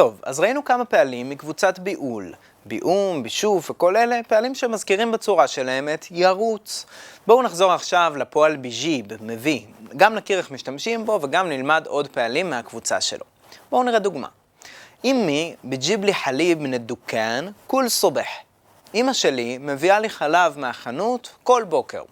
טוב, אז ראינו כמה פעלים מקבוצת ביעול. ביעום, בישוף וכל אלה פעלים שמזכירים בצורה שלהם את ירוץ. בואו נחזור עכשיו לפועל ביג'יב, מביא. גם נכיר איך משתמשים בו וגם נלמד עוד פעלים מהקבוצה שלו. בואו נראה דוגמה. אמי בג'יב לי חליב מן הדוכן כל סובח. אמא שלי מביאה לי חלב מהחנות כל בוקר.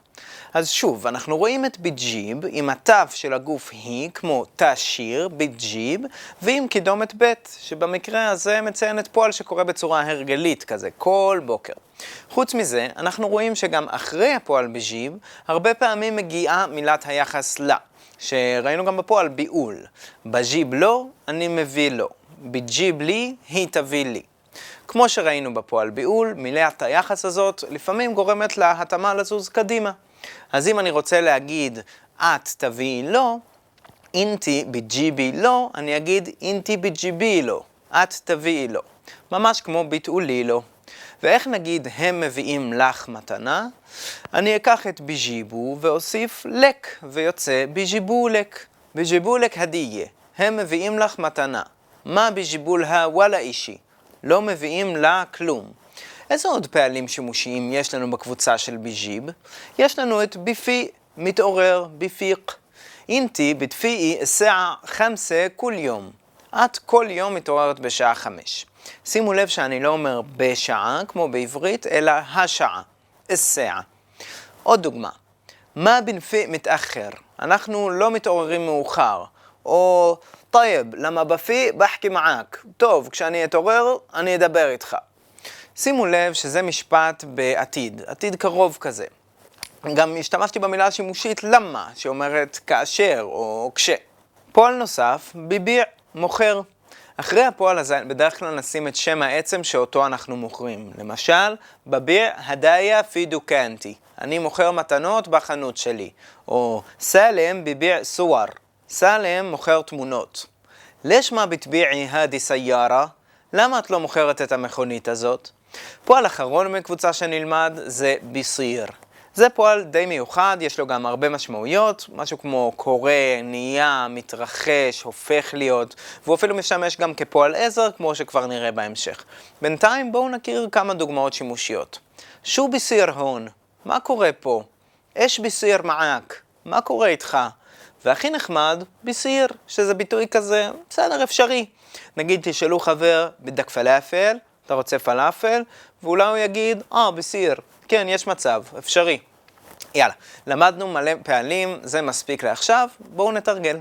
אז שוב, אנחנו רואים את בג'יב עם התו של הגוף היא, כמו תא שיר, בג'יב, ועם קידומת ב', שבמקרה הזה מציינת פועל שקורה בצורה הרגלית כזה, כל בוקר. חוץ מזה, אנחנו רואים שגם אחרי הפועל בג'יב, הרבה פעמים מגיעה מילת היחס לה, שראינו גם בפועל ביעול. בג'יב לא, אני מביא לו. בג'יב לי, היא תביא לי. כמו שראינו בפועל ביעול, מילת היחס הזאת לפעמים גורמת להתאמה לזוז קדימה. אז אם אני רוצה להגיד, את תביאי לו, إنتي بتجيبي له, אני אגיד إنتي بتجيبي له, את תביאי לו. ממש כמו بتقولي له. ואיך נגיד הם מביאים לך מתנה? אני אקח את بيجيبوا ואוסיף لك, ויוצא بيجيبولك. بيجيبولك هدية, הם מביאים לך מתנה. ما بيجيبولها ولا إشي? לא מביאים לה כלום. איזה עוד פעלים שימושיים יש לנו בקבוצה של بيجيب? יש לנו את بيفيق, מתעורר, بيفيق. إنتي بتفيقي الساعة خمسة كل يوم. את כל יום מתעוררת בשעה חמש. שימו לב שאני לא אומר בשעה, כמו בעברית, אלא השעה, الساعة. עוד דוגמה, ما بنفيق متأخر? אנחנו לא מתעוררים מאוחר. או طيب, لما بفيق بحكي معك. טוב, כשאני אתעורר, אני אדבר איתך. שימו לב שזה משפט בעתיד, עתיד קרוב כזה. גם השתמשתי במילה השימושית למה, שאומרת כאשר או כש. פועל נוסף, ביביע, מוכר. אחרי הפועל הזה בדרך כלל נשים את שם העצם שאותו אנחנו מוכרים. למשל, בביע הדיה פי דוקנטי. אני מוכר מתנות בחנות שלי. או סלם ביביע סואר. סלם מוכר תמונות. לש מה בתביעי הדי סיירה? למה את לא מוכרת את המכונית הזאת? פועל אחרון מקבוצה שנלמד זה ביסיר. זה פועל די מיוחד, יש לו גם הרבה משמעויות, משהו כמו קורה, נהיה, מתרחש, הופך להיות, והוא אפילו משמש גם כפועל עזר, כמו שכבר נראה בהמשך. בינתיים בואו נכיר כמה דוגמאות שימושיות. שו ביסיר הון, מה קורה פה? אש ביסיר מעק, מה קורה איתך? והכי נחמד, ביסיר, שזה ביטוי כזה, בסדר, אפשרי. נגיד תשאלו חבר בדק פלאפל, אתה רוצה פלאפל? ואולי הוא יגיד, אה, בסיר. כן, יש מצב, אפשרי. יאללה, למדנו מלא פעלים, זה מספיק לעכשיו, בואו נתרגל.